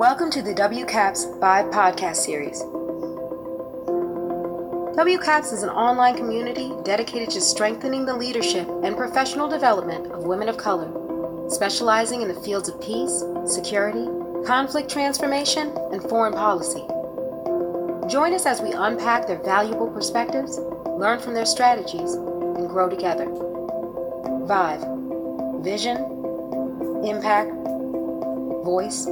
Welcome to the WCAPS 5 podcast series. WCAPS is an online community dedicated to strengthening the leadership and professional development of women of color, specializing in the fields of peace, security, conflict transformation, and foreign policy. Join us as we unpack their valuable perspectives, learn from their strategies, and grow together. Vive Vision, Impact, Voice,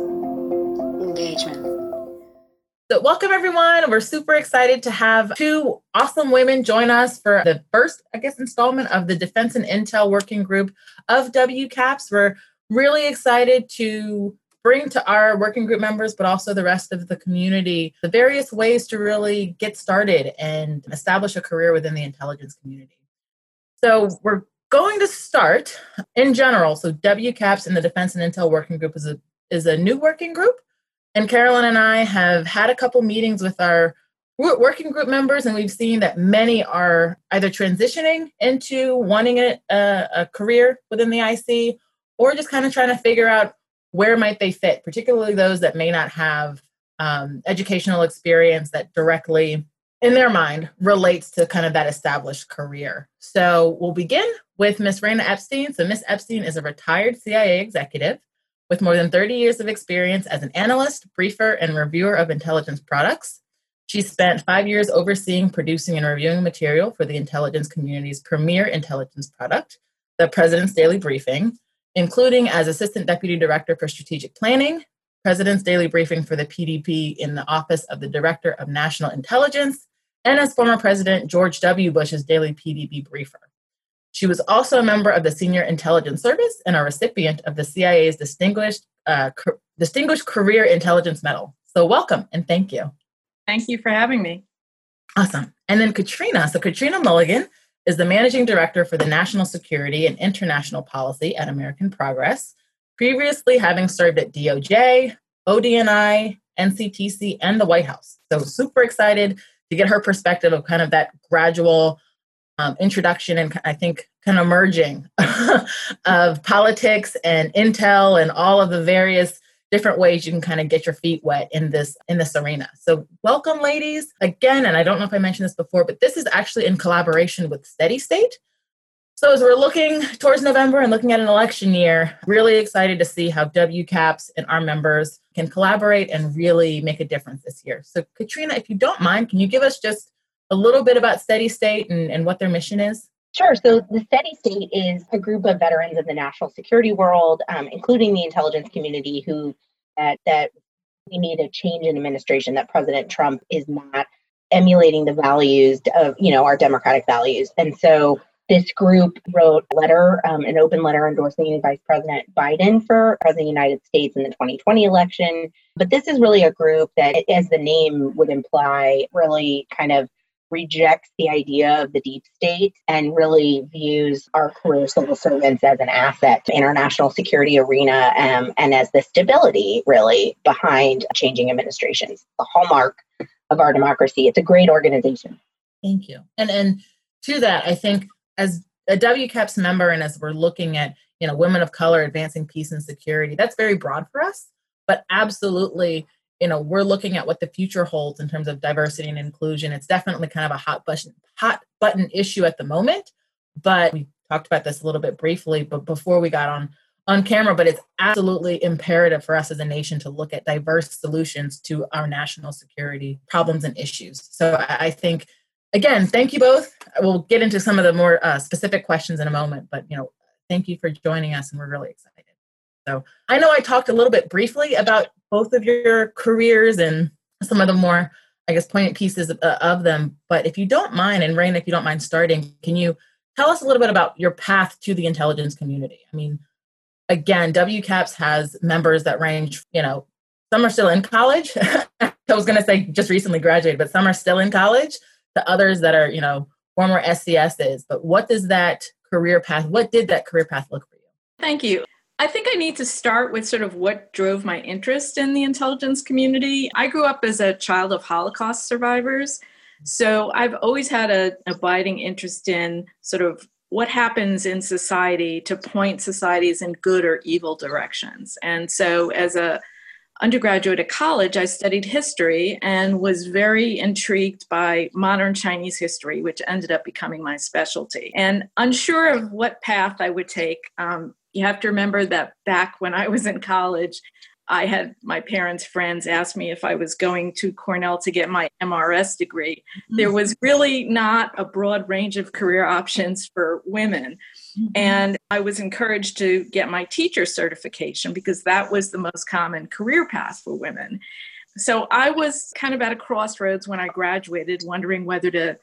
We're super excited to have two awesome women join us for the first, I guess, installment of the Defense and Intel Working Group of WCAPS. We're really excited to bring to our working group members, but also the rest of the community, the various ways to really get started and establish a career within the intelligence community. So, we're going to start in general. So, WCAPS and the Defense and Intel Working Group is a, is a new working group. And Carolyn and I have had a couple meetings with our working group members, and we've seen that many are either transitioning into wanting a, a career within the IC or just kind of trying to figure out where might they fit, particularly those that may not have um, educational experience that directly, in their mind, relates to kind of that established career. So we'll begin with Miss Raina Epstein. So Miss Epstein is a retired CIA executive with more than 30 years of experience as an analyst, briefer, and reviewer of intelligence products. She spent five years overseeing, producing, and reviewing material for the intelligence community's premier intelligence product, the President's Daily Briefing, including as Assistant Deputy Director for Strategic Planning, President's Daily Briefing for the PDB in the Office of the Director of National Intelligence, and as former President George W. Bush's Daily PDB Briefer. She was also a member of the Senior Intelligence Service and a recipient of the CIA's Distinguished, uh, Distinguished Career Intelligence Medal. So, welcome and thank you. Thank you for having me. Awesome. And then Katrina. So, Katrina Mulligan is the Managing Director for the National Security and International Policy at American Progress, previously having served at DOJ, ODNI, NCTC, and the White House. So, super excited to get her perspective of kind of that gradual um, introduction and I think kind of merging of politics and intel and all of the various different ways you can kind of get your feet wet in this in this arena. So welcome ladies again and I don't know if I mentioned this before but this is actually in collaboration with Steady State. So as we're looking towards November and looking at an election year, really excited to see how WCAPS and our members can collaborate and really make a difference this year. So Katrina, if you don't mind, can you give us just a little bit about Steady State and, and what their mission is? Sure. So the Steady State is a group of veterans of the national security world, um, including the intelligence community, who that that we need a change in administration. That President Trump is not emulating the values of you know our democratic values, and so this group wrote a letter, um, an open letter endorsing Vice President Biden for President of the United States in the 2020 election. But this is really a group that, as the name would imply, really kind of rejects the idea of the deep state and really views our career civil servants as an asset to international security arena um, and as the stability really behind changing administrations. The hallmark of our democracy. It's a great organization. Thank you. And and to that i think as a wcaps member and as we're looking at you know women of color advancing peace and security that's very broad for us but absolutely you know we're looking at what the future holds in terms of diversity and inclusion. It's definitely kind of a hot button hot button issue at the moment but we talked about this a little bit briefly but before we got on on camera but it's absolutely imperative for us as a nation to look at diverse solutions to our national security problems and issues. So i think again thank you both. We'll get into some of the more uh, specific questions in a moment but you know thank you for joining us and we're really excited so I know I talked a little bit briefly about both of your careers and some of the more, I guess, poignant pieces of, uh, of them. But if you don't mind, and Rain, if you don't mind starting, can you tell us a little bit about your path to the intelligence community? I mean, again, WCAPS has members that range, you know, some are still in college. I was going to say just recently graduated, but some are still in college. To others that are, you know, former SCSs. But what does that career path? What did that career path look for you? Thank you. I think I need to start with sort of what drove my interest in the intelligence community. I grew up as a child of Holocaust survivors. So I've always had an abiding interest in sort of what happens in society to point societies in good or evil directions. And so as a undergraduate at college, I studied history and was very intrigued by modern Chinese history, which ended up becoming my specialty. And unsure of what path I would take, um, you have to remember that back when I was in college, I had my parents' friends ask me if I was going to Cornell to get my MRS degree. Mm-hmm. There was really not a broad range of career options for women. Mm-hmm. And I was encouraged to get my teacher certification because that was the most common career path for women. So I was kind of at a crossroads when I graduated, wondering whether to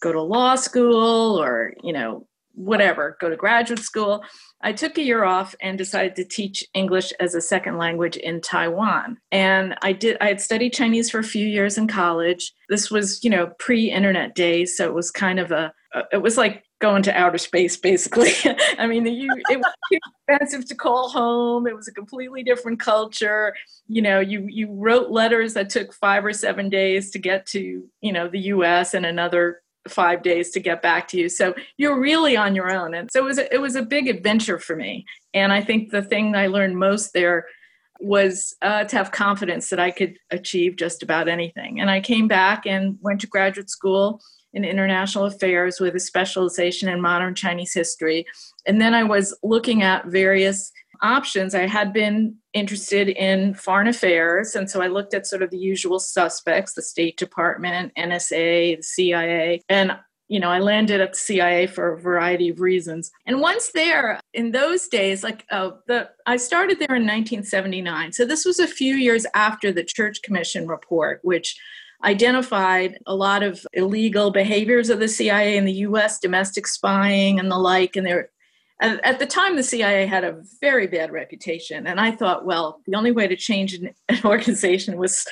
go to law school or, you know, whatever, go to graduate school. I took a year off and decided to teach English as a second language in Taiwan. And I did I had studied Chinese for a few years in college. This was, you know, pre-internet days, so it was kind of a it was like going to outer space basically. I mean, you, it was expensive to call home. It was a completely different culture. You know, you you wrote letters that took 5 or 7 days to get to, you know, the US and another five days to get back to you. So you're really on your own. And so it was a, it was a big adventure for me. And I think the thing I learned most there was uh, to have confidence that I could achieve just about anything. And I came back and went to graduate school in international affairs with a specialization in modern Chinese history. And then I was looking at various options. I had been interested in foreign affairs, and so I looked at sort of the usual suspects the State Department, NSA, the CIA, and you know, I landed at the CIA for a variety of reasons. And once there, in those days, like uh, the, I started there in 1979. So this was a few years after the Church Commission report, which identified a lot of illegal behaviors of the CIA in the US, domestic spying and the like. And there and at the time, the CIA had a very bad reputation. And I thought, well, the only way to change an, organization was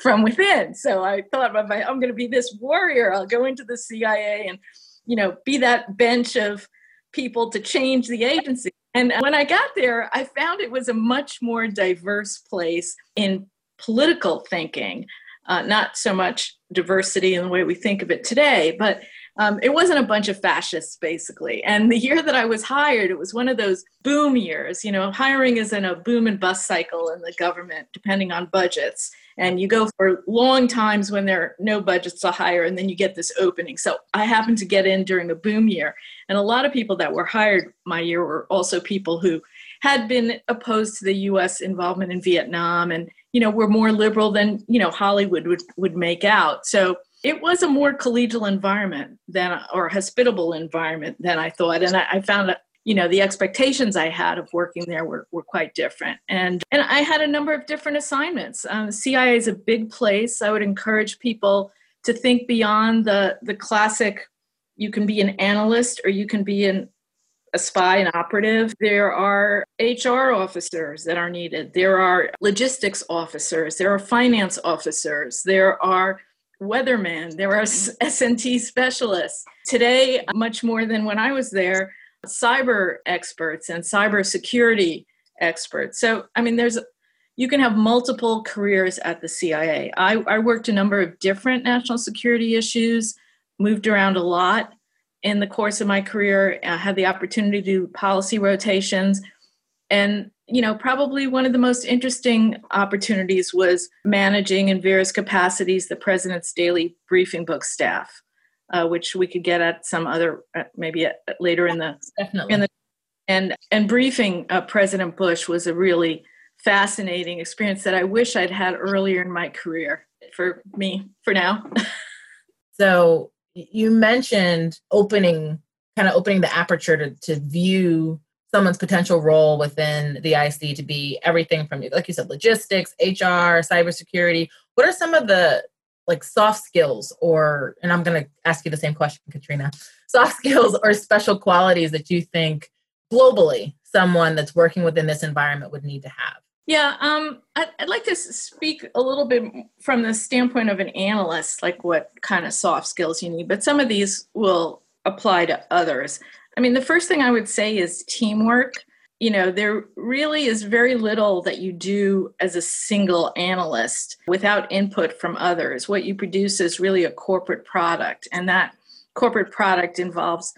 from within. So I thought, I'm going to be this warrior. I'll go into the CIA and, you know, be that bench of people to change the agency. And when I got there, I found it was a much more diverse place in political thinking, uh, not so much diversity in the way we think of it today, but um, it wasn't a bunch of fascists basically. And the year that i was hired it was one of those boom years. You know hiring is in a boom and bust cycle in the government depending on budgets. And you go for long times when there are no budgets to hire and then you get this opening. So i happened to get in during a boom year. And a lot of people that were hired my year were also people who had been opposed to the us involvement in vietnam and you know were more liberal than you know hollywood would, would make out. So it was a more collegial environment than or hospitable environment than I thought. And I, I found that you know the expectations I had of working there were, were quite different. And and I had a number of different assignments. Um, CIA is a big place. I would encourage people to think beyond the the classic. You can be an analyst or you can be an a spy, an operative. There are HR officers that are needed. There are logistics officers. There are finance officers. There are weatherman, there are S&T specialists. Today, much more than when I was there, cyber experts and cyber security experts. So, I mean, there's you can have multiple careers at the CIA. I, I worked a number of different national security issues, moved around a lot in the course of my career. I had the opportunity to do policy rotations. And you know, probably one of the most interesting opportunities was managing in various capacities the president's daily briefing book staff, uh, which we could get at some other, uh, maybe at, later in the, Definitely. in the, and and briefing uh, President Bush was a really fascinating experience that I wish I'd had earlier in my career. For me, for now. so you mentioned opening, kind of opening the aperture to to view someone's potential role within the IC to be everything from, like you said, logistics, HR, cybersecurity. What are some of the like soft skills, or, and I'm going to ask you the same question, Katrina, soft skills or special qualities that you think globally someone that's working within this environment would need to have? Yeah, um, I'd, I'd, like to speak a little bit from the standpoint of an analyst, like what kind of soft skills you need, but some of these will apply to others. I mean, the first thing I would say is teamwork. You know, there really is very little that you do as a single analyst without input from others. What you produce is really a corporate product, and that corporate product involves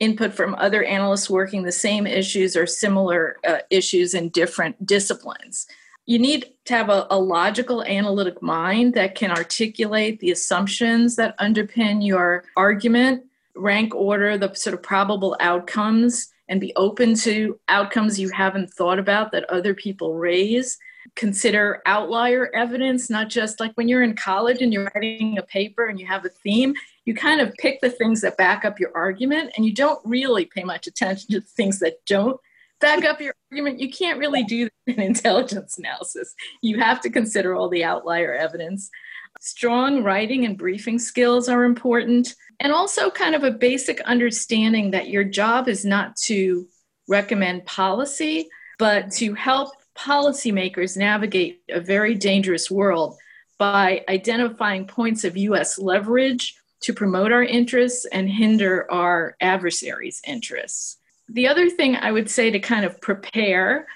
input from other analysts working the same issues or similar uh, issues in different disciplines. you need to have a, a, logical analytic mind that can articulate the assumptions that underpin your argument rank order the sort of probable outcomes and be open to outcomes you haven't thought about that other people raise consider outlier evidence not just like when you're in college and you're writing a paper and you have a theme you kind of pick the things that back up your argument and you don't really pay much attention to the things that don't back up your argument. You can't really do an intelligence analysis. You have to consider all the outlier evidence. Strong writing and briefing skills are important, and also kind of a basic understanding that your job is not to recommend policy, but to help policymakers navigate a very dangerous world by identifying points of US leverage to promote our interests and hinder our adversaries' interests. The other thing I would say to kind of prepare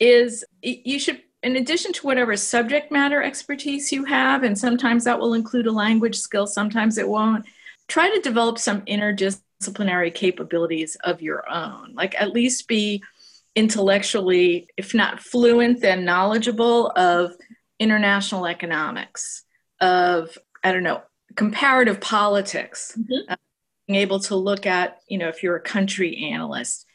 is you should, in addition to whatever subject matter expertise you have, and sometimes that will include a language skill, sometimes it won't, try to develop some interdisciplinary capabilities of your own. Like at least be intellectually, if not fluent, then knowledgeable of international economics, of, I don't know, comparative politics. Mm-hmm. Uh, being able to look at, you know, if you're a country analyst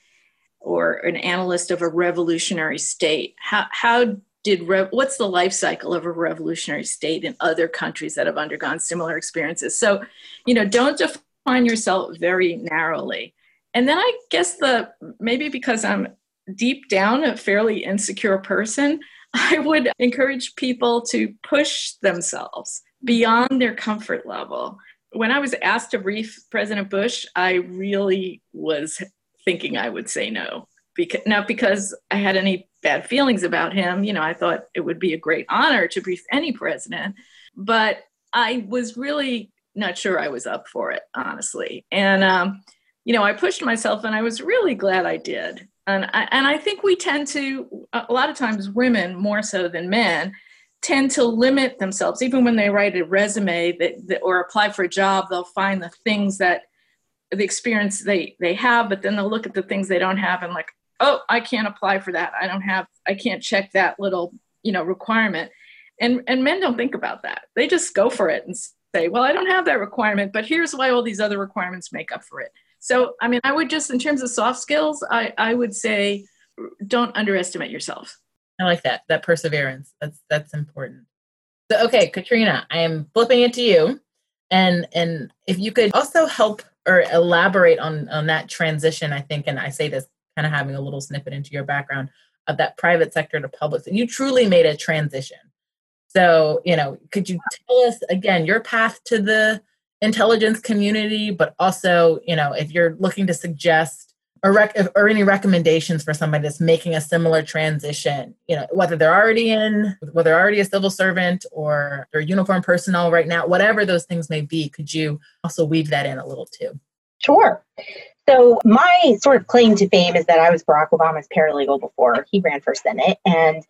or an analyst of a revolutionary state, how, how did what's the life cycle of a revolutionary state in other countries that have undergone similar experiences? So, you know, don't define yourself very narrowly. And then I guess the maybe because I'm deep down a fairly insecure person, I would encourage people to push themselves beyond their comfort level when I was asked to brief President Bush, I really was thinking I would say no. Because, not because I had any bad feelings about him. You know, I thought it would be a great honor to brief any president, but I was really not sure I was up for it, honestly. And, um, you know, I pushed myself and I was really glad I did. And I, and I think we tend to, a lot of times, women more so than men, tend to limit themselves even when they write a resume that, that, or apply for a job they'll find the things that the experience they they have but then they'll look at the things they don't have and like oh i can't apply for that i don't have i can't check that little you know requirement and and men don't think about that they just go for it and say well i don't have that requirement but here's why all these other requirements make up for it so i mean i would just in terms of soft skills i i would say don't underestimate yourself I like that. That perseverance. That's that's important. So okay, Katrina, I am flipping it to you. And and if you could also help or elaborate on on that transition, I think, and I say this kind of having a little snippet into your background of that private sector to public. And you truly made a transition. So, you know, could you tell us again your path to the intelligence community, but also, you know, if you're looking to suggest or, rec- or any recommendations for somebody that's making a similar transition you know whether they're already in whether they're already a civil servant or they're uniform personnel right now whatever those things may be could you also weave that in a little too sure so my sort of claim to fame is that i was barack obama's paralegal before he ran for senate and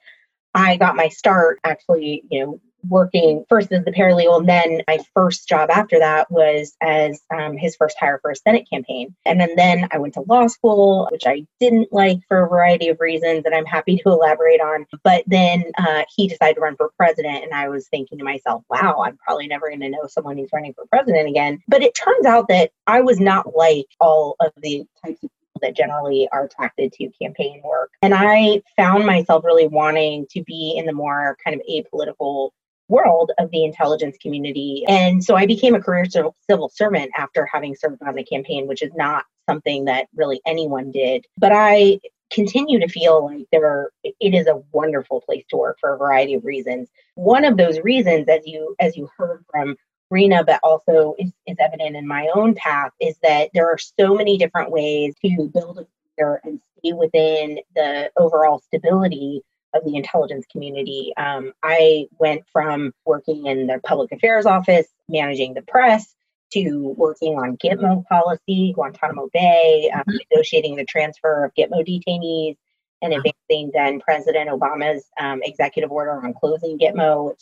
i got my start actually you know working first as the paralegal. And then my first job after that was as um, his first hire for a Senate campaign. And then, then I went to law school, which I didn't like for a variety of reasons that I'm happy to elaborate on. But then uh, he decided to run for president. And I was thinking to myself, wow, I'm probably never going to know someone who's running for president again. But it turns out that I was not like all of the types of people that generally are attracted to campaign work. And I found myself really wanting to be in the more kind of apolitical world of the intelligence community. And so I became a career civil servant after having served on the campaign, which is not something that really anyone did. But I continue to feel like there it is a wonderful place to work for a variety of reasons. One of those reasons, as you as you heard from Rena, but also is, is evident in my own path, is that there are so many different ways to build a career and stay within the overall stability of the intelligence community. Um, I went from working in the public affairs office, managing the press, to working on Gitmo policy, Guantanamo Bay, um, mm-hmm. negotiating the transfer of Gitmo detainees, and advancing then President Obama's um, executive order on closing Gitmo, which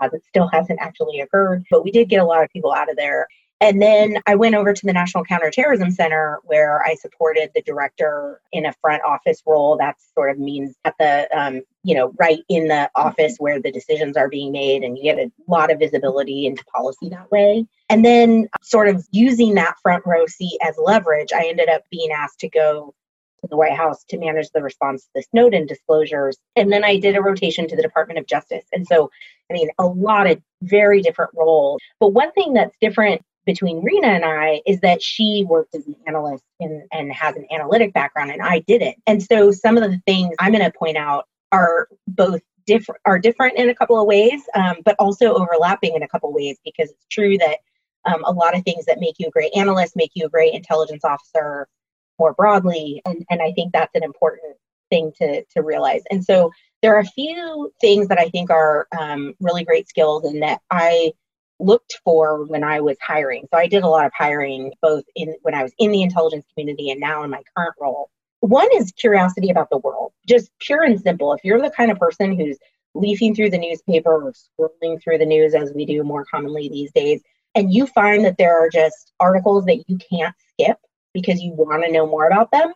has, still hasn't actually occurred. But we did get a lot of people out of there. And then I went over to the National Counterterrorism Center where I supported the director in a front office role. That sort of means at the, um, you know, right in the office where the decisions are being made, and you get a lot of visibility into policy that way. And then, sort of using that front row seat as leverage, I ended up being asked to go to the White House to manage the response to the Snowden disclosures. And then I did a rotation to the Department of Justice. And so, I mean, a lot of very different roles. But one thing that's different between Rena and I is that she worked as an analyst and, and has an analytic background and I didn't. And so some of the things I'm going to point out are both different are different in a couple of ways, um, but also overlapping in a couple of ways because it's true that um, a lot of things that make you a great analyst make you a great intelligence officer more broadly. And, and I think that's an important thing to, to realize. And so there are a few things that I think are um, really great skills and that I looked for when I was hiring. So I did a lot of hiring both in when I was in the intelligence community and now in my current role. One is curiosity about the world, just pure and simple. If you're the kind of person who's leafing through the newspaper or scrolling through the news as we do more commonly these days, and you find that there are just articles that you can't skip because you want to know more about them,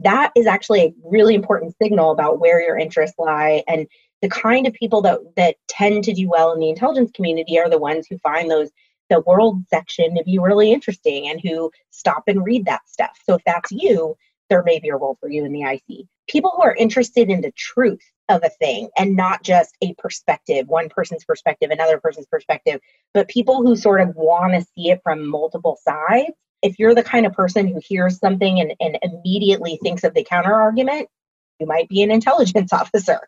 that is actually a really important signal about where your interests lie and the kind of people that that tend to do well in the intelligence community are the ones who find those the world section to be really interesting and who stop and read that stuff. So if that's you, there may be a role for you in the IC. People who are interested in the truth of a thing and not just a perspective, one person's perspective, another person's perspective, but people who sort of want to see it from multiple sides. If you're the kind of person who hears something and, and immediately thinks of the counter argument, you might be an intelligence officer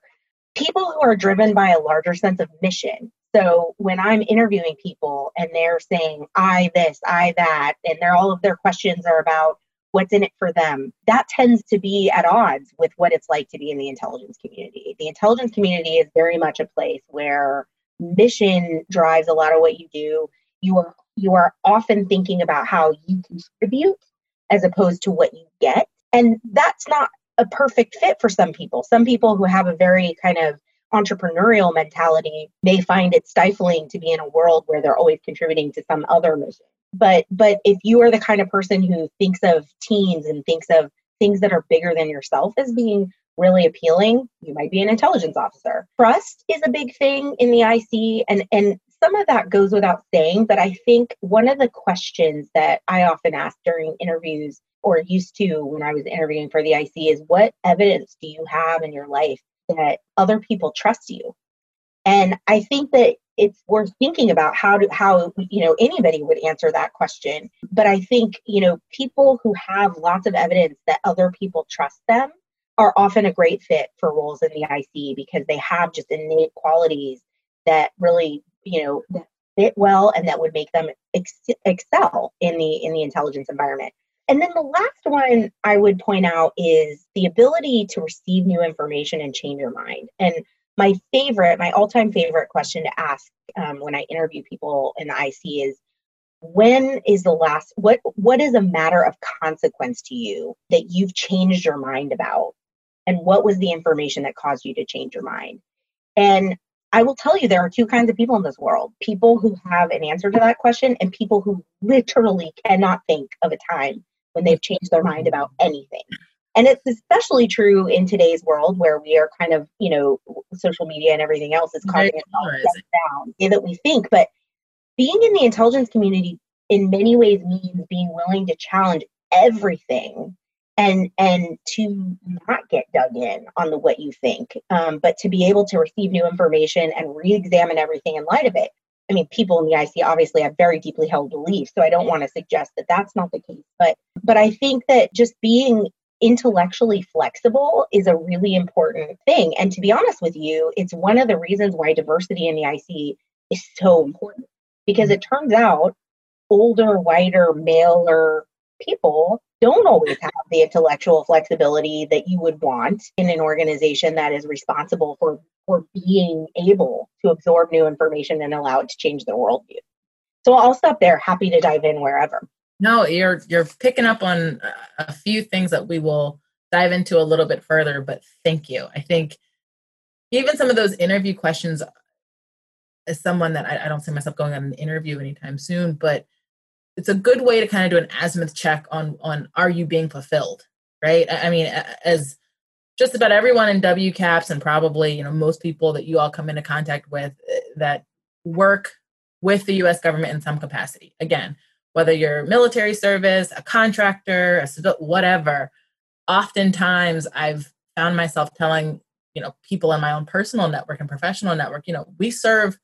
people who are driven by a larger sense of mission. So when I'm interviewing people and they're saying, I this, I that, and they're all of their questions are about what's in it for them, that tends to be at odds with what it's like to be in the intelligence community. The intelligence community is very much a place where mission drives a lot of what you do. You are you are often thinking about how you contribute as opposed to what you get. And that's not a perfect fit for some people. Some people who have a very kind of entrepreneurial mentality may find it stifling to be in a world where they're always contributing to some other mission. But but if you are the kind of person who thinks of teams and thinks of things that are bigger than yourself as being really appealing, you might be an intelligence officer. Trust is a big thing in the IC and and some of that goes without saying, but I think one of the questions that I often ask during interviews or used to when I was interviewing for the IC is what evidence do you have in your life that other people trust you? And I think that it's worth thinking about how to how you know anybody would answer that question. But I think you know people who have lots of evidence that other people trust them are often a great fit for roles in the IC because they have just innate qualities that really you know that fit well and that would make them ex- excel in the in the intelligence environment. And then the last one I would point out is the ability to receive new information and change your mind. And my favorite, my all time favorite question to ask um, when I interview people in the IC is when is the last what what is a matter of consequence to you that you've changed your mind about and what was the information that caused you to change your mind and i will tell you there are two kinds of people in this world people who have an answer to that question and people who literally cannot think of a time when they've changed their mind about anything. And it's especially true in today's world where we are kind of, you know, social media and everything else is causing us all down the that we think. But being in the intelligence community in many ways means being willing to challenge everything and and to not get dug in on the what you think um, but to be able to receive new information and re-examine everything in light of it I mean, people in the IC obviously have very deeply held beliefs, so I don't want to suggest that that's not the case. But but I think that just being intellectually flexible is a really important thing. And to be honest with you, it's one of the reasons why diversity in the IC is so important because it turns out older, whiter, maler people don't always have the intellectual flexibility that you would want in an organization that is responsible for for being able to absorb new information and allow it to change their worldview. So I'll stop there. Happy to dive in wherever. No, you're you're picking up on a few things that we will dive into a little bit further. But thank you. I think even some of those interview questions, as someone that I, I don't see myself going on an interview anytime soon, but it's a good way to kind of do an azimuth check on on are you being fulfilled, right? I mean, as just about everyone in WCAPS and probably you know most people that you all come into contact with eh, that work with the U.S. government in some capacity. Again, whether you're military service, a contractor, a civil, whatever. Oftentimes, I've found myself telling you know people in my own personal network and professional network, you know, we serve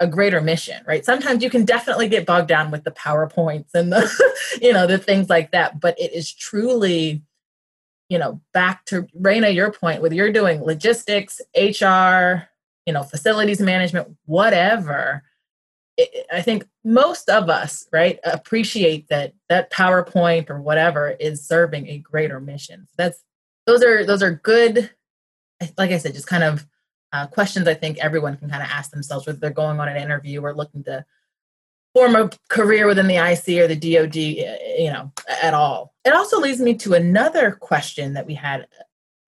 a greater mission, right? Sometimes you can definitely get bogged down with the PowerPoints and the, you know, the things like that. But it is truly, you know, back to Raina, your point, whether you're doing logistics, HR, you know, facilities management, whatever. It, I think most of us, right, appreciate that that PowerPoint or whatever is serving a greater mission. That's those are those are good. Like I said, just kind of uh, questions I think everyone can kind of ask themselves whether they're going on an interview or looking to form a career within the IC or the DoD, uh, you know, at all. It also leads me to another question that we had.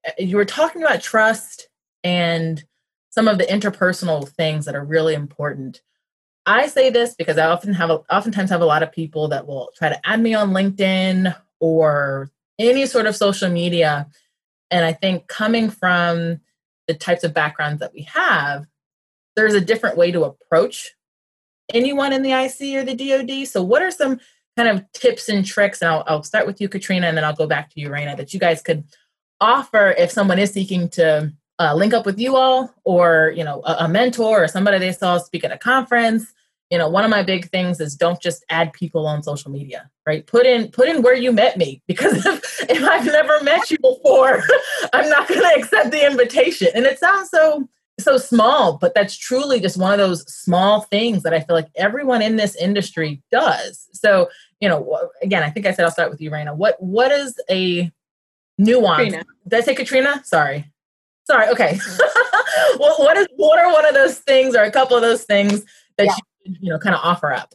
Uh, you were talking about trust and some of the interpersonal things that are really important. I say this because I often have, oftentimes have a lot of people that will try to add me on LinkedIn or any sort of social media, and I think coming from the types of backgrounds that we have, there's a different way to approach anyone in the IC or the DoD. So, what are some kind of tips and tricks? And I'll, I'll start with you, Katrina, and then I'll go back to you, Raina, that you guys could offer if someone is seeking to uh, link up with you all, or you know, a, a mentor or somebody they saw speak at a conference you know one of my big things is don't just add people on social media right? Put in put in where you met me because if, if i've never met you before i'm not going to accept the invitation. And it sounds so so small but that's truly just one of those small things that i feel like everyone in this industry does. So you know again i think i said i'll start with you raina. What what is a nuance? Katrina. did i say katrina? Sorry. Sorry okay. Well, what is what are one of those things or a couple of those things that yeah. You know kind of offer up?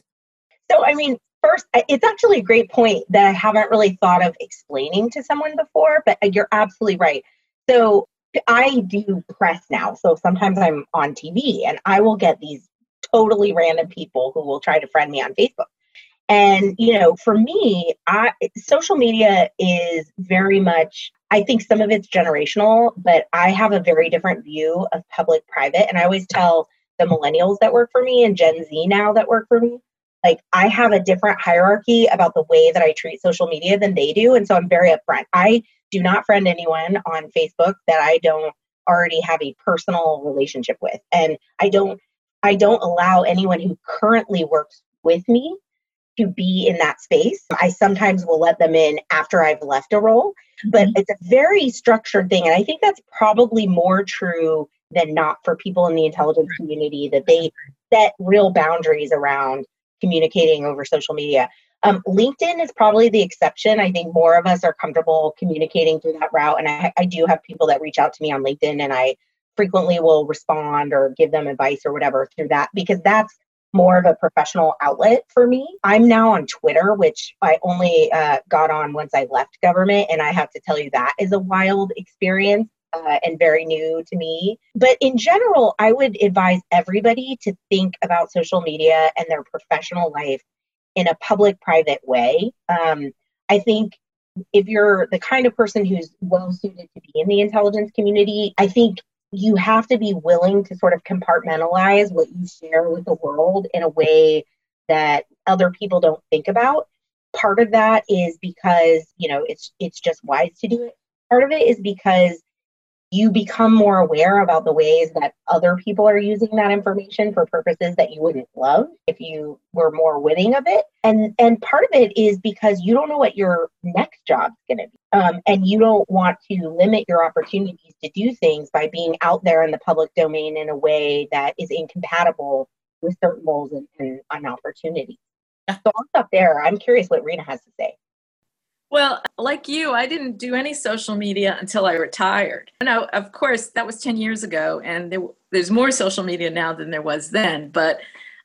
So i mean first it's actually a great point that i haven't really thought of explaining to someone before but uh, you're absolutely right. So i do press now. So sometimes i'm on tv and i will get these totally random people who will try to friend me on facebook. And you know for me i social media is very much i think some of it's generational but i have a very different view of public private. And i always tell the millennials that work for me and Gen Z now that work for me. Like I have a different hierarchy about the way that I treat social media than they do. And so I'm very upfront. I do not friend anyone on Facebook that I don't already have a personal relationship with. And I don't I don't allow anyone who currently works with me to be in that space. I sometimes will let them in after I've left a role, but mm-hmm. it's a very structured thing. And I think that's probably more true than not for people in the intelligence community that they set real boundaries around communicating over social media. Um, LinkedIn is probably the exception. I think more of us are comfortable communicating through that route. And I, I do have people that reach out to me on LinkedIn and I frequently will respond or give them advice or whatever through that because that's more of a professional outlet for me. I'm now on Twitter, which I only uh, got on once I left government. And I have to tell you, that is a wild experience uh, and very new to me. But in general, I would advise everybody to think about social media and their professional life in a public private way. Um, I think if you're the kind of person who's well suited to be in the intelligence community, I think you have to be willing to sort of compartmentalize what you share with the world in a way that other people don't think about. Part of that is because, you know, it's it's just wise to do it. Part of it is because you become more aware about the ways that other people are using that information for purposes that you wouldn't love if you were more witting of it. And and part of it is because you don't know what your next job's going to be. Um, and you don't want to limit your opportunities to do things by being out there in the public domain in a way that is incompatible with certain roles and, and, and opportunities so i'll stop there. I'm curious what rena has to say well, like you, I didn't do any social media until I retired. Now, of course, that was 10 years ago, and there, there's more social media now than there was then. But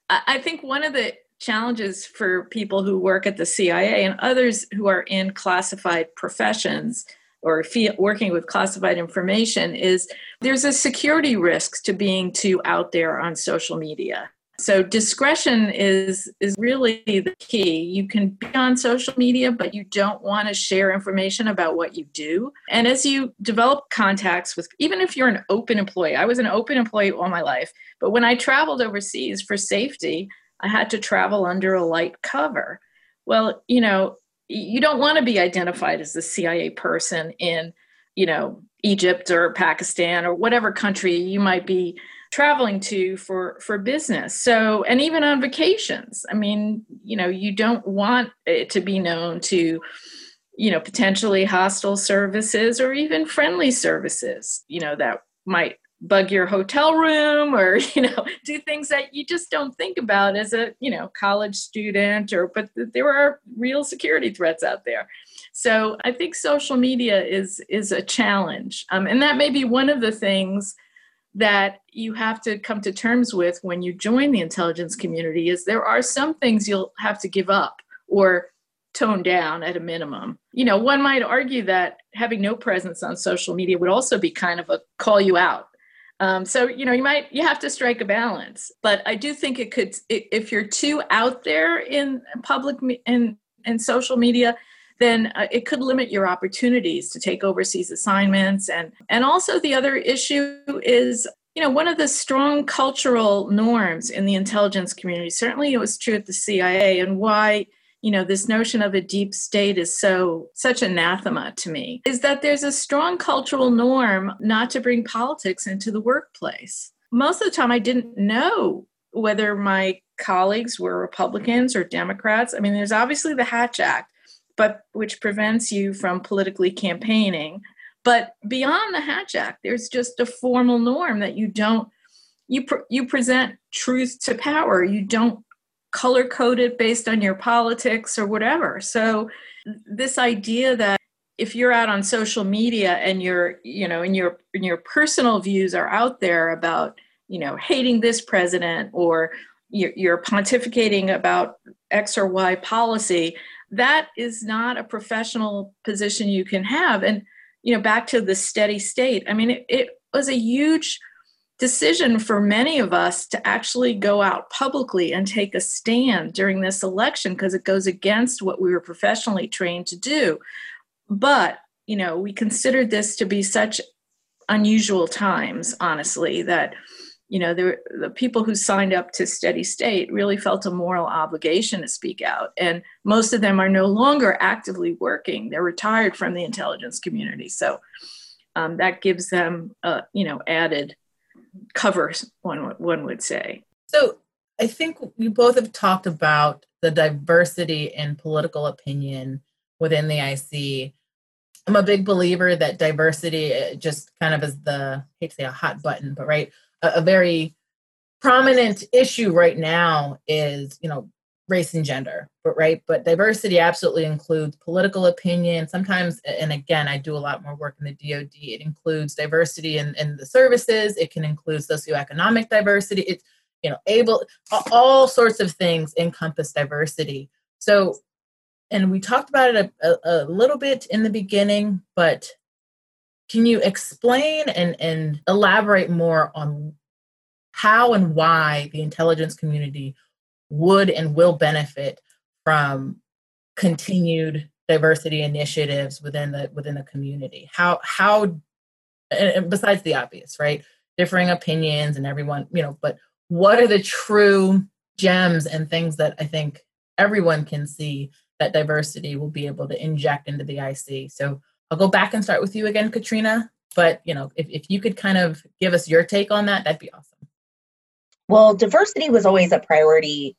I think one of the challenges for people who work at the CIA and others who are in classified professions or working with classified information is there's a security risk to being too out there on social media. So discretion is is really the key. You can be on social media, but you don't want to share information about what you do. And as you develop contacts with even if you're an open employee, I was an open employee all my life, but when I traveled overseas for safety, I had to travel under a light cover. Well, you know, you don't want to be identified as the CIA person in, you know, Egypt or Pakistan or whatever country you might be traveling to for for business. So and even on vacations. I mean you know you don't want it to be known to you know potentially hostile services or even friendly services you know that might bug your hotel room or you know do things that you just don't think about as a you know college student or but there are real security threats out there. So i think social media is is a challenge. Um, and that may be one of the things that you have to come to terms with when you join the intelligence community is there are some things you'll have to give up or tone down at a minimum. You know, one might argue that having no presence on social media would also be kind of a call you out. Um, so you know, you might you have to strike a balance. But I do think it could if you're too out there in public in in social media, then uh, it could limit your opportunities to take overseas assignments. And and also the other issue is you know one of the strong cultural norms in the intelligence community certainly it was true at the CIA and why you know this notion of a deep state is so such anathema to me is that there's a strong cultural norm not to bring politics into the workplace. Most of the time i didn't know whether my colleagues were republicans or democrats. I mean there's obviously the hatch act but which prevents you from politically campaigning. But beyond the Hatch Act, there's just a formal norm that you don't you you present truth to power. You don't color code it based on your politics or whatever. So this idea that if you're out on social media and your you know and your and your personal views are out there about you know hating this president or you're pontificating about X or Y policy, that is not a professional position you can have. And you know back to the steady state i mean it, it was a huge decision for many of us to actually go out publicly and take a stand during this election because it goes against what we were professionally trained to do. But you know we considered this to be such unusual times honestly that you know, the, the people who signed up to Steady State really felt a moral obligation to speak out. And most of them are no longer actively working. They're retired from the intelligence community. So um, that gives them, uh, you know, added cover, one, one would say. So I think you both have talked about the diversity in political opinion within the IC. I'm a big believer that diversity uh, just kind of is the, I hate to say a hot button, but right, a, very prominent issue right now is you know race and gender but right? But diversity absolutely includes political opinion. Sometimes and again i do a lot more work in the dod it includes diversity in, in the services. It can include socioeconomic diversity. It's you know able all sorts of things encompass diversity. So and we talked about it a, a, a little bit in the beginning but can you explain and, and elaborate more on how and why the intelligence community would and will benefit from continued diversity initiatives within the within the community? How how and besides the obvious, right? Differing opinions and everyone, you know, but what are the true gems and things that I think everyone can see that diversity will be able to inject into the IC. So I'll go back and start with you again, Katrina. But you know, if, if you could kind of give us your take on that, that'd be awesome. Well, diversity was always a priority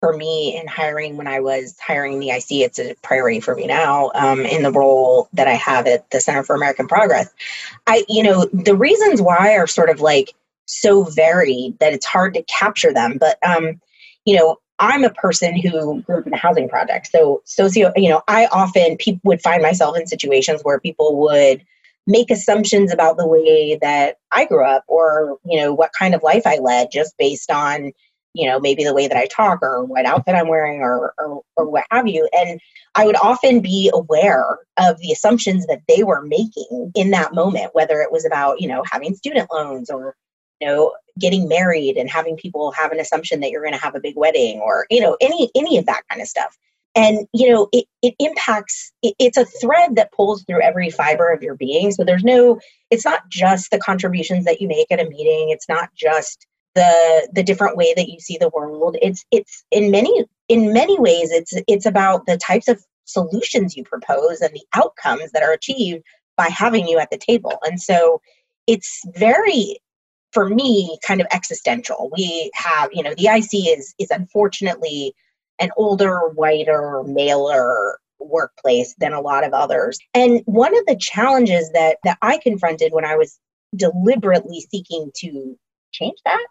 for me in hiring when I was hiring the IC. It's a priority for me now um, in the role that I have at the Center for American Progress. I, you know, the reasons why are sort of like so varied that it's hard to capture them. But, um, you know, I'm a person who grew up in a housing project. So socio, you know, I often people would find myself in situations where people would make assumptions about the way that I grew up or, you know, what kind of life I led just based on, you know, maybe the way that I talk or what outfit I'm wearing or, or, or what have you. And I would often be aware of the assumptions that they were making in that moment, whether it was about, you know, having student loans or you know, getting married and having people have an assumption that you're going to have a big wedding or, you know, any any of that kind of stuff. And, you know, it, it impacts, it, it's a thread that pulls through every fiber of your being. So there's no, it's not just the contributions that you make at a meeting. It's not just the the different way that you see the world it's it's in many in many ways it's it's about the types of solutions you propose and the outcomes that are achieved by having you at the table and so it's very for me kind of existential. We have you know the ic is is unfortunately an older whiter maler workplace than a lot of others. And one of the challenges that that i confronted when i was deliberately seeking to change that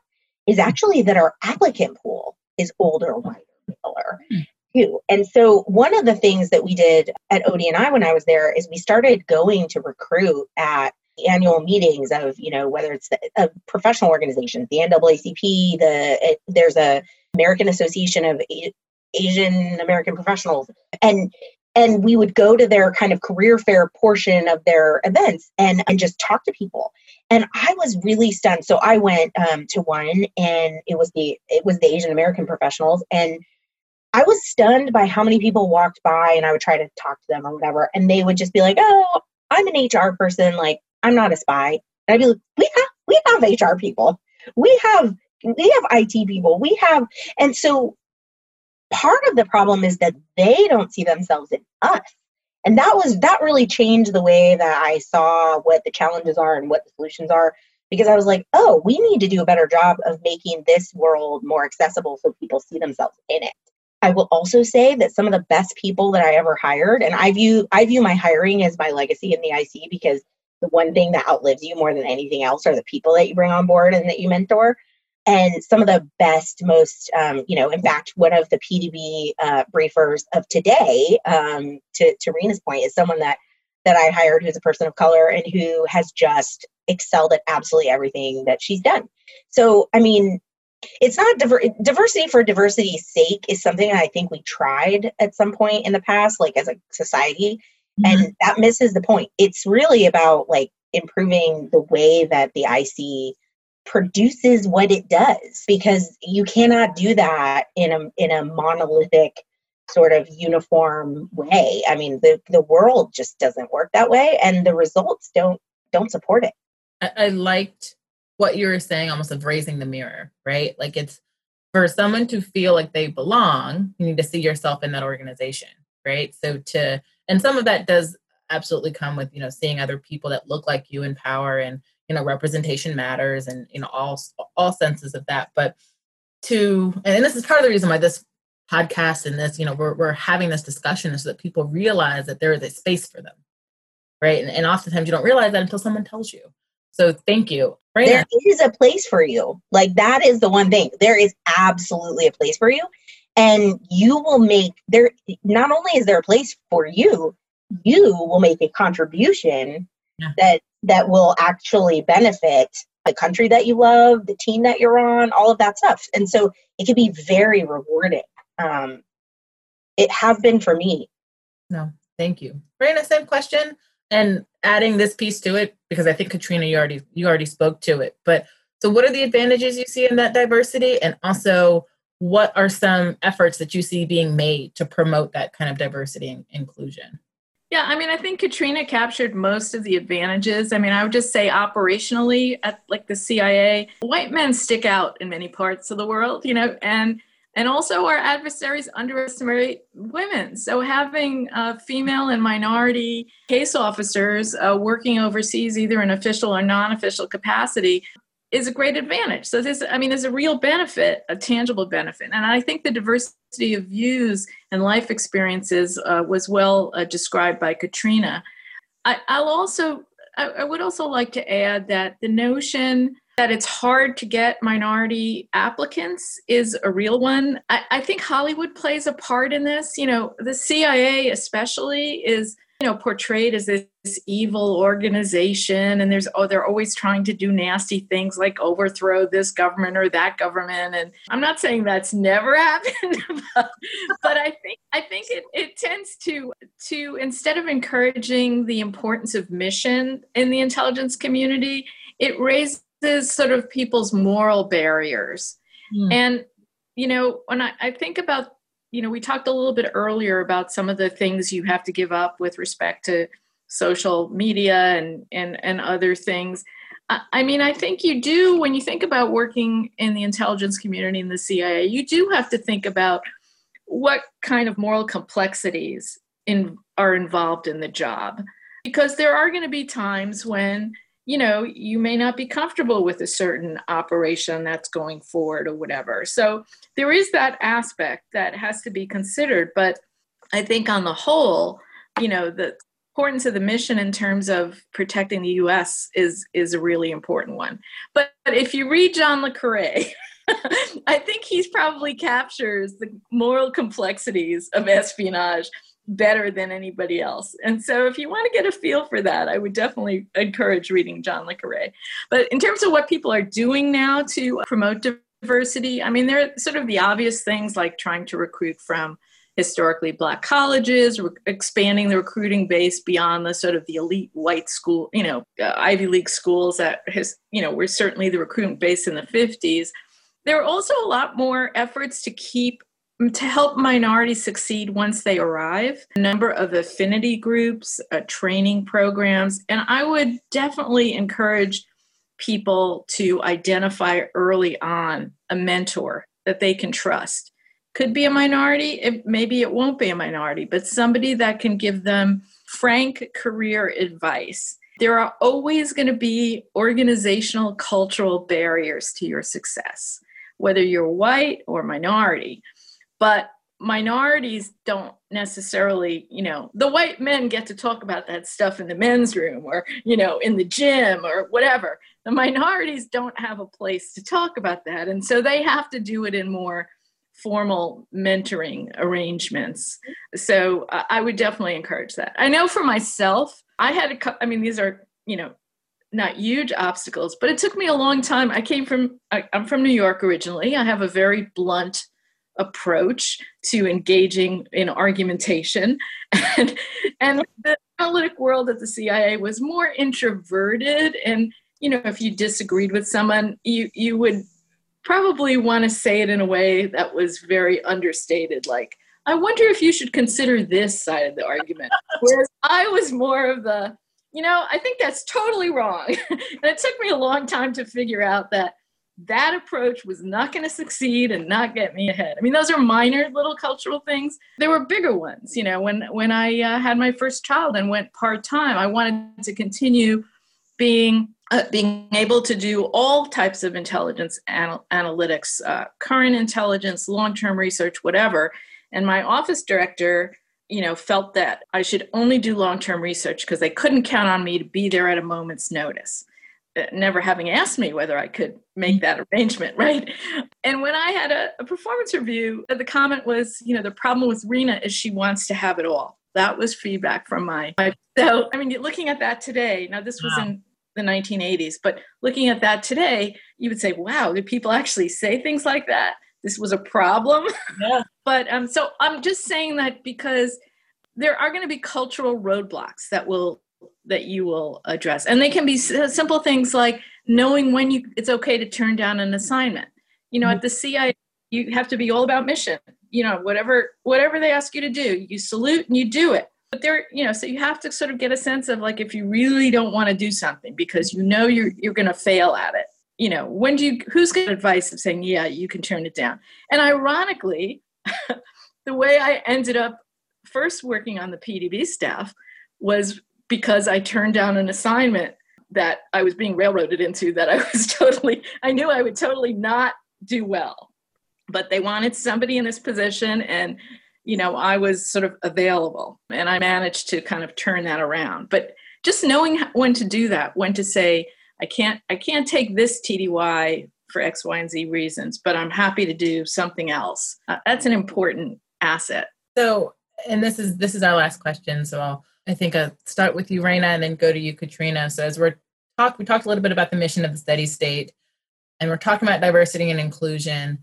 is hmm. actually that our applicant pool is older, whiter, miller hmm. too. And so one of the things that we did at ODNI when I was there is we started going to recruit at annual meetings of you know whether it's the, professional organizations the NAACP the it, there's a American Association of a- Asian American Professionals. And and we would go to their kind of career fair portion of their events and, and just talk to people. And i was really stunned. So i went um, to one and it was the it was the asian american professionals and i was stunned by how many people walked by and i would try to talk to them or whatever. And they would just be like oh i'm an hr person like i'm not a spy. And i'd be like we have we have hr people. We have we have it people. We have and so part of the problem is that they don't see themselves in us. And that was that really changed the way that i saw what the challenges are and what the solutions are because i was like oh we need to do a better job of making this world more accessible so people see themselves in it. I will also say that some of the best people that i ever hired and i view i view my hiring as my legacy in the ic because the one thing that outlives you more than anything else are the people that you bring on board and that you mentor and some of the best, most, um, you know, in fact, one of the PDB uh, briefers of today, um, to, to Rena's point, is someone that that I hired who's a person of color and who has just excelled at absolutely everything that she's done. So, I mean, it's not diver- diversity for diversity's sake is something I think we tried at some point in the past, like as a society, mm-hmm. and that misses the point. It's really about like improving the way that the IC produces what it does because you cannot do that in a in a monolithic sort of uniform way. I mean, the the world just doesn't work that way, and the results don't don't support it. I, I liked what you were saying, almost of raising the mirror, right? Like it's for someone to feel like they belong, you need to see yourself in that organization, right? So to and some of that does absolutely come with you know seeing other people that look like you in power and you know representation matters and you know all all senses of that. But to and this is part of the reason why this podcast and this you know we're, we're having this discussion so that people realize that there is a space for them right? And, and oftentimes you don't realize that until someone tells you. So thank you. Right there is a place for you. Like that is the one thing. There is absolutely a place for you and you will make there not only is there a place for you you will make a contribution yeah. that that will actually benefit the country that you love, the team that you're on, all of that stuff. And so it can be very rewarding. Um, it has been for me. No, thank you. Raina, same question. And adding this piece to it, because I think Katrina, you already you already spoke to it. But so what are the advantages you see in that diversity? And also what are some efforts that you see being made to promote that kind of diversity and inclusion? Yeah, I mean, I think Katrina captured most of the advantages. I mean, I would just say operationally at like the CIA, white men stick out in many parts of the world, you know, and and also our adversaries underestimate women. So having uh, female and minority case officers uh, working overseas, either in official or non-official capacity, is a great advantage. So this, I mean, there's a real benefit, a tangible benefit, and I think the diversity of views and life experiences uh, was well uh, described by Katrina. I, will also, I, I would also like to add that the notion that it's hard to get minority applicants is a real one. I, I think Hollywood plays a part in this. You know, the CIA especially is you know portrayed as this evil organization and there's oh they're always trying to do nasty things like overthrow this government or that government and i'm not saying that's never happened but, but i think i think it, it tends to to instead of encouraging the importance of mission in the intelligence community it raises sort of people's moral barriers. Mm. And, you know, when I, I think about, you know, we talked a little bit earlier about some of the things you have to give up with respect to social media and and and other things. I mean, I think you do when you think about working in the intelligence community in the CIA, you do have to think about what kind of moral complexities in, are involved in the job. Because there are going to be times when, you know, you may not be comfortable with a certain operation that's going forward or whatever. So there is that aspect that has to be considered. But I think on the whole, you know, the importance of the mission in terms of protecting the U.S. is is a really important one. But, but if you read John le Carre, I think he's probably captures the moral complexities of espionage better than anybody else. And so if you want to get a feel for that, I would definitely encourage reading John le Carre. But in terms of what people are doing now to promote diversity, I mean, there are sort of the obvious things like trying to recruit from historically black colleges, re- expanding the recruiting base beyond the sort of the elite white school, you know, uh, Ivy League schools that has, you know, were certainly the recruitment base in the 50s. There are also a lot more efforts to keep to help minorities succeed once they arrive a number of affinity groups uh, training programs and i would definitely encourage people to identify early on a mentor that they can trust. Could be a minority it, maybe it won't be a minority but somebody that can give them frank career advice. There are always going to be organizational cultural barriers to your success whether you're white or minority but minorities don't necessarily you know the white men get to talk about that stuff in the men's room or you know in the gym or whatever the minorities don't have a place to talk about that and so they have to do it in more formal mentoring arrangements. So uh, I would definitely encourage that. I know for myself, I had a, I mean, these are, you know, not huge obstacles, but it took me a long time. I came from, I, I'm from New York originally. I have a very blunt approach to engaging in argumentation. and, and the analytic world at the CIA was more introverted. And, you know, if you disagreed with someone, you, you would probably want to say it in a way that was very understated, like, I wonder if you should consider this side of the argument. Whereas I was more of the, you know, I think that's totally wrong. and it took me a long time to figure out that that approach was not going to succeed and not get me ahead. I mean, those are minor little cultural things. There were bigger ones. You know, when when I uh, had my first child and went part time, I wanted to continue being uh, being able to do all types of intelligence anal- analytics, uh, current intelligence, long-term research, whatever. And my office director, you know, felt that I should only do long-term research because they couldn't count on me to be there at a moment's notice. Uh, never having asked me whether I could make that arrangement, right? And when I had a, a performance review, uh, the comment was, you know, the problem with Rena is she wants to have it all. That was feedback from my, my so I mean, looking at that today. Now this was wow. in the 1980s. But looking at that today, you would say, wow, did people actually say things like that? This was a problem. Yeah. but um, so I'm just saying that because there are going to be cultural roadblocks that will that you will address, and they can be simple things like knowing when you it's okay to turn down an assignment. You know, mm-hmm. at the CIA, you have to be all about mission. You know, whatever whatever they ask you to do, you salute and you do it but there you know so you have to sort of get a sense of like if you really don't want to do something because you know you're you're going to fail at it you know when do you who's got advice of saying yeah you can turn it down and ironically the way i ended up first working on the pdb staff was because i turned down an assignment that i was being railroaded into that i was totally i knew i would totally not do well but they wanted somebody in this position and you know, I was sort of available and I managed to kind of turn that around. But just knowing when to do that, when to say, I can't, I can't take this TDY for X, Y, and Z reasons, but I'm happy to do something else. Uh, that's an important asset. So, and this is this is our last question. So I'll, I think I'll start with you, Raina, and then go to you, Katrina. So as we're talk, we talked a little bit about the mission of the steady state, and we're talking about diversity and inclusion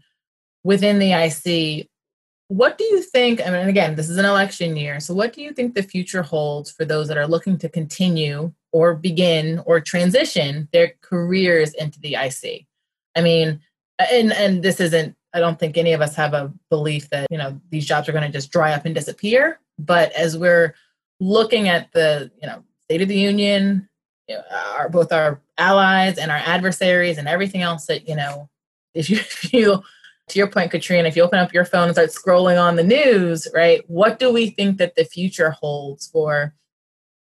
within the IC what do you think? I mean, again, this is an election year. So, what do you think the future holds for those that are looking to continue or begin or transition their careers into the IC. I mean, and and this isn't I don't think any of us have a belief that, you know, these jobs are going to just dry up and disappear, but as we're looking at the, you know, state of the union, you know, our both our allies and our adversaries and everything else that, you know, if you, if you to your point, Katrina, if you open up your phone and start scrolling on the news, right, what do we think that the future holds for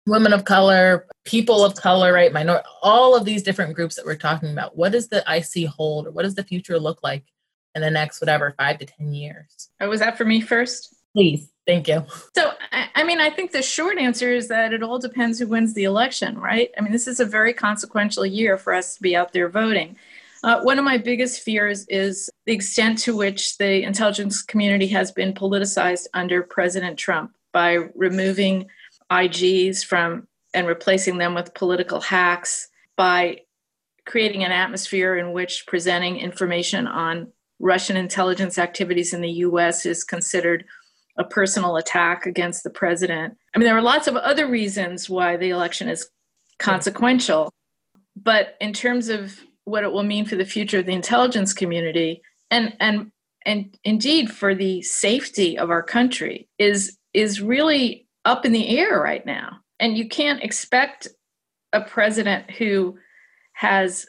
women of color, people of color, right, minor, all of these different groups that we're talking about? What does the IC hold, or what does the future look like in the next whatever five to ten years? Oh, was that for me first? Please, thank you. So, I mean, I think the short answer is that it all depends who wins the election, right? I mean, this is a very consequential year for us to be out there voting. Uh, one of my biggest fears is the extent to which the intelligence community has been politicized under President Trump by removing IGs from and replacing them with political hacks, by creating an atmosphere in which presenting information on Russian intelligence activities in the US is considered a personal attack against the president. I mean, there are lots of other reasons why the election is consequential. But in terms of what it will mean for the future of the intelligence community and and and indeed for the safety of our country is is really up in the air right now and you can't expect a president who has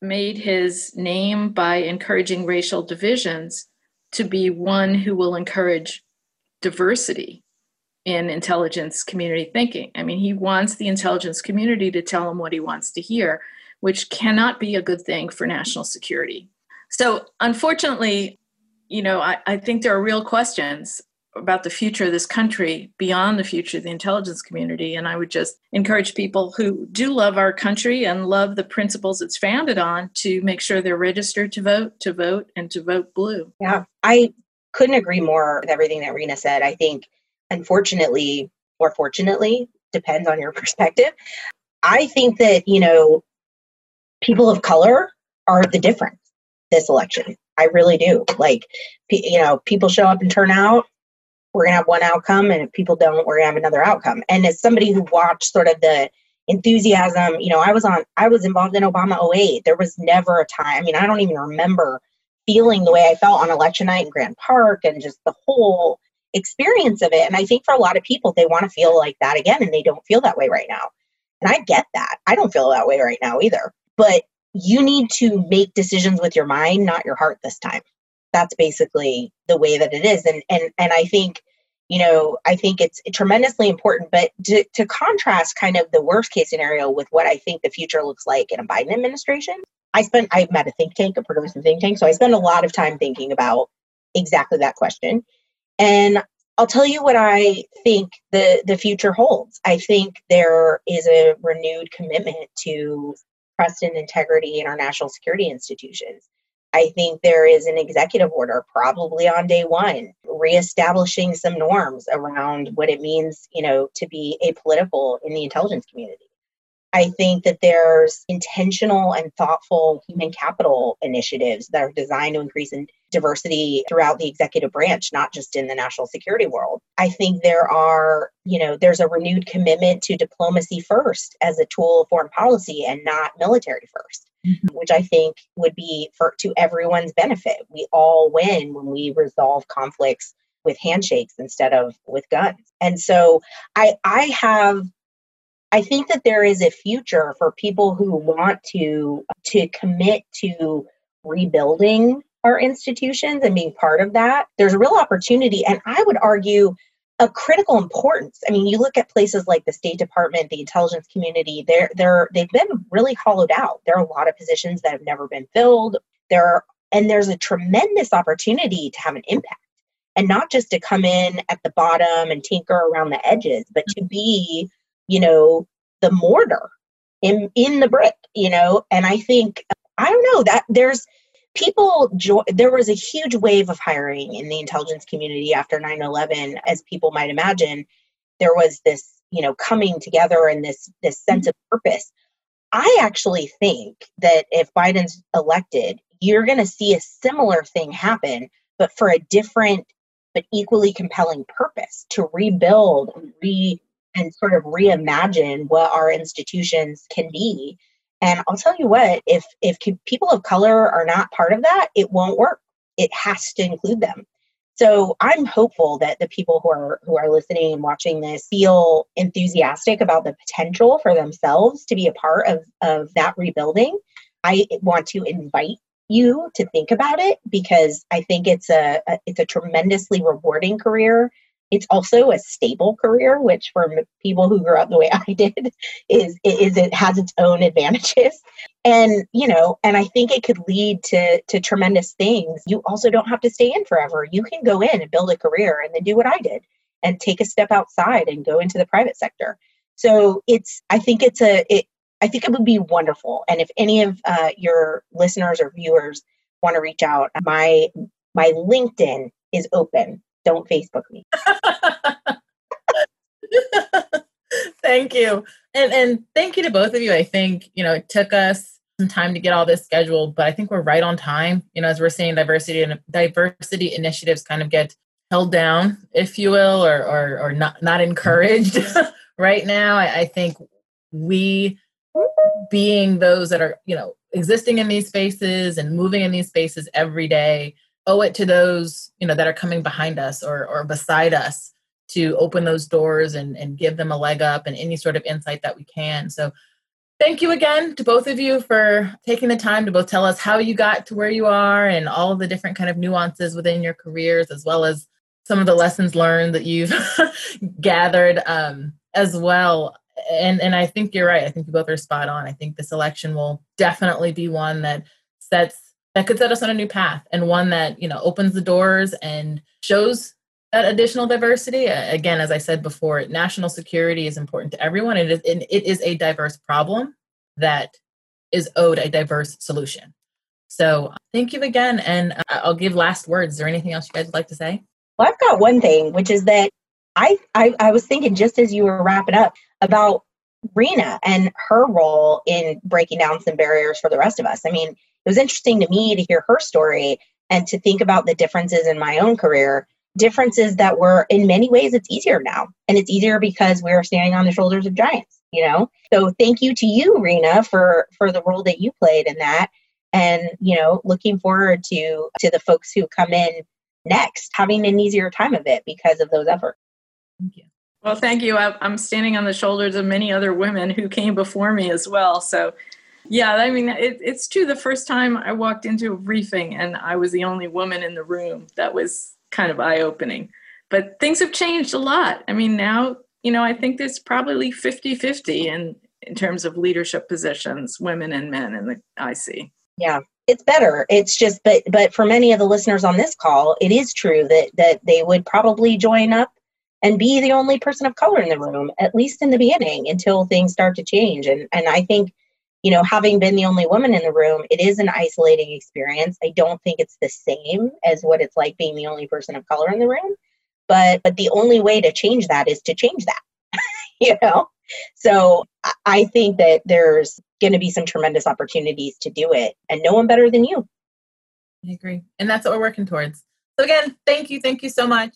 made his name by encouraging racial divisions to be one who will encourage diversity in intelligence community thinking. I mean, he wants the intelligence community to tell him what he wants to hear which cannot be a good thing for national security. So, unfortunately, you know, I, I think there are real questions about the future of this country beyond the future of the intelligence community. And I would just encourage people who do love our country and love the principles it's founded on to make sure they're registered to vote, to vote, and to vote blue. Yeah, I couldn't agree more with everything that Rena said. I think, unfortunately, or fortunately, depends on your perspective. I think that, you know, people of color are the difference this election. I really do. Like, you know, people show up and turn out, we're going to have one outcome. And if people don't, we're going to have another outcome. And as somebody who watched sort of the enthusiasm, you know, I was on, I was involved in Obama 08. There was never a time, I mean, I don't even remember feeling the way I felt on election night in Grand Park and just the whole experience of it. And I think for a lot of people, they want to feel like that again, and they don't feel that way right now. And I get that. I don't feel that way right now either but you need to make decisions with your mind not your heart this time that's basically the way that it is and and and i think you know i think it's tremendously important but to, to contrast kind of the worst case scenario with what i think the future looks like in a biden administration i spent i met a think tank a progressive think tank so i spent a lot of time thinking about exactly that question and I'll tell you what I think the the future holds. I think there is a renewed commitment to trust and integrity in our national security institutions. I think there is an executive order probably on day one, reestablishing some norms around what it means, you know, to be apolitical in the intelligence community. I think that there's intentional and thoughtful human capital initiatives that are designed to increase in diversity throughout the executive branch, not just in the national security world. I think there are, you know, there's a renewed commitment to diplomacy first as a tool of foreign policy and not military 1st mm-hmm. which I think would be for to everyone's benefit. We all win when we resolve conflicts with handshakes instead of with guns. And so I I have I think that there is a future for people who want to to commit to rebuilding our institutions and being part of that. There's a real opportunity and I would argue a critical importance. I mean, you look at places like the State Department, the intelligence community, they're they're they've been really hollowed out. There are a lot of positions that have never been filled. There are, and there's a tremendous opportunity to have an impact. And not just to come in at the bottom and tinker around the edges, but to be you know, the mortar in in the brick, you know. And I think I don't know that there's people jo- there was a huge wave of hiring in the intelligence community after 9-11 as people might imagine. There was this you know coming together and this this mm-hmm. sense of purpose. I actually think that if biden's elected you're going to see a similar thing happen but for a different but equally compelling purpose to rebuild and re and sort of reimagine what our institutions can be. And I'll tell you what, if if people of color are not part of that, it won't work. It has to include them. So I'm hopeful that the people who are who are listening and watching this feel enthusiastic about the potential for themselves to be a part of, of that rebuilding. I want to invite you to think about it because I think it's a, a it's a tremendously rewarding career it's also a stable career, which for people who grew up the way I did is is it has its own advantages. And you know, and I think it could lead to to tremendous things. You also don't have to stay in forever. You can go in and build a career and then do what I did and take a step outside and go into the private sector. So it's I think it's a it I think it would be wonderful. And if any of uh, your listeners or viewers want to reach out, my my LinkedIn is open don't Facebook me. thank you. And and thank you to both of you. I think, you know, it took us some time to get all this scheduled, but I think we're right on time. You know, as we're seeing diversity and diversity initiatives kind of get held down, if you will, or or, or not not encouraged right now. I, I think we being those that are, you know, existing in these spaces and moving in these spaces every day owe it to those you know that are coming behind us or or beside us to open those doors and and give them a leg up and any sort of insight that we can. So thank you again to both of you for taking the time to both tell us how you got to where you are and all the different kind of nuances within your careers as well as some of the lessons learned that you've gathered um, as well. And and i think you're right. I think you both are spot on. I think this election will definitely be one that sets that could set us on a new path and one that you know opens the doors and shows that additional diversity. Again as i said before national security is important to everyone. Is it is a diverse problem that is owed a diverse solution. So thank you again and uh, i'll give last words. Is there anything else you guys would like to say? Well i've got one thing which is that i i, I was thinking just as you were wrapping up about Rena and her role in breaking down some barriers for the rest of us. I mean, it was interesting to me to hear her story and to think about the differences in my own career differences that were in many ways it's easier now. And it's easier because we're standing on the shoulders of giants you know? So thank you to you rena for for the role that you played in that. And you know looking forward to to the folks who come in next having an easier time of it because of those efforts. Thank you. Well thank you. I'm standing on the shoulders of many other women who came before me as well. So yeah, I mean, it, it's true. The first time I walked into a briefing and I was the only woman in the room, that was kind of eye opening. But things have changed a lot. I mean, now, you know, I think there's probably 50 50 in, in terms of leadership positions, women and men in the IC. Yeah, it's better. It's just, but but for many of the listeners on this call, it is true that that they would probably join up and be the only person of color in the room, at least in the beginning, until things start to change. And and I think you know, having been the only woman in the room, it is an isolating experience. I don't think it's the same as what it's like being the only person of color in the room. But but the only way to change that is to change that. you know? So I think that there's going to be some tremendous opportunities to do it, and no one better than you. I agree. And that's what we're working towards. So, again, thank you. Thank you so much.